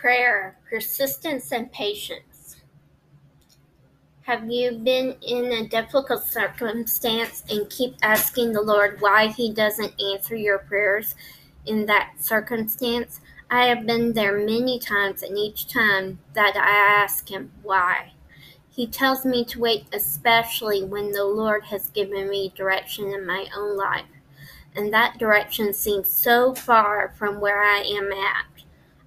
Prayer, persistence, and patience. Have you been in a difficult circumstance and keep asking the Lord why He doesn't answer your prayers in that circumstance? I have been there many times, and each time that I ask Him why, He tells me to wait, especially when the Lord has given me direction in my own life. And that direction seems so far from where I am at.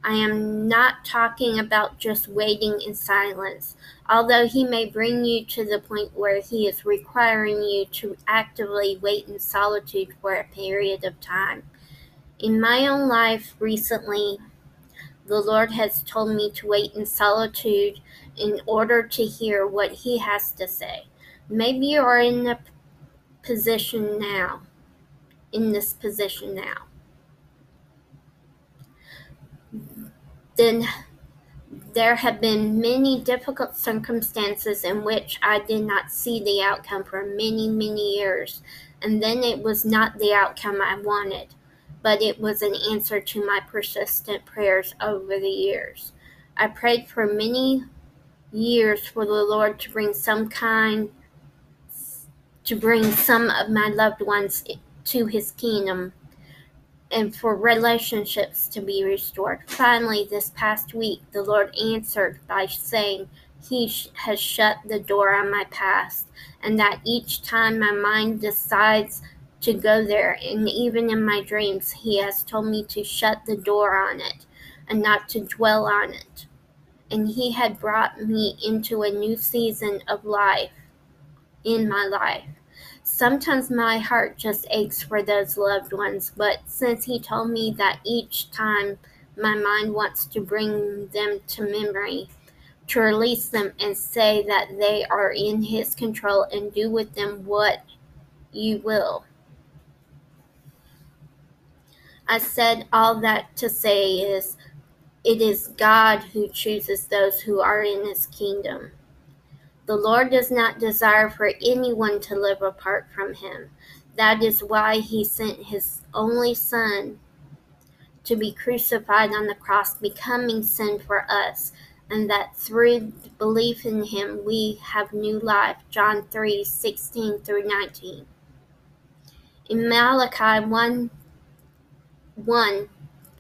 I am not talking about just waiting in silence, although He may bring you to the point where He is requiring you to actively wait in solitude for a period of time. In my own life recently, the Lord has told me to wait in solitude in order to hear what He has to say. Maybe you are in a position now, in this position now then there have been many difficult circumstances in which I did not see the outcome for many, many years, and then it was not the outcome I wanted, but it was an answer to my persistent prayers over the years. I prayed for many years for the Lord to bring some kind, to bring some of my loved ones to his kingdom and for relationships to be restored. Finally, this past week, the Lord answered by saying, He sh- has shut the door on my past, and that each time my mind decides to go there, and even in my dreams, He has told me to shut the door on it and not to dwell on it. And He had brought me into a new season of life in my life. Sometimes my heart just aches for those loved ones, but since he told me that each time my mind wants to bring them to memory, to release them and say that they are in his control and do with them what you will. I said all that to say is it is God who chooses those who are in his kingdom. The Lord does not desire for anyone to live apart from him. That is why he sent his only Son to be crucified on the cross, becoming sin for us, and that through belief in him we have new life. John 3 16 through 19. In Malachi 1 1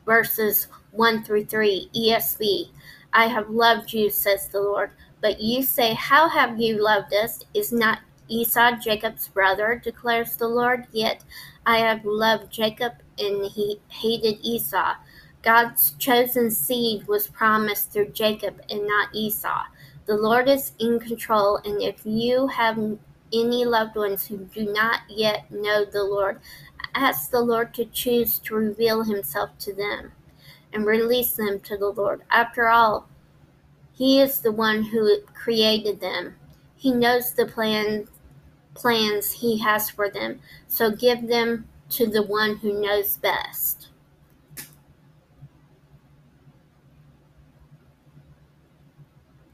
verses 1 through 3, ESV, I have loved you, says the Lord. But you say, How have you loved us? Is not Esau Jacob's brother, declares the Lord? Yet I have loved Jacob, and he hated Esau. God's chosen seed was promised through Jacob and not Esau. The Lord is in control, and if you have any loved ones who do not yet know the Lord, ask the Lord to choose to reveal himself to them and release them to the Lord. After all, he is the one who created them. He knows the plan, plans He has for them, so give them to the one who knows best.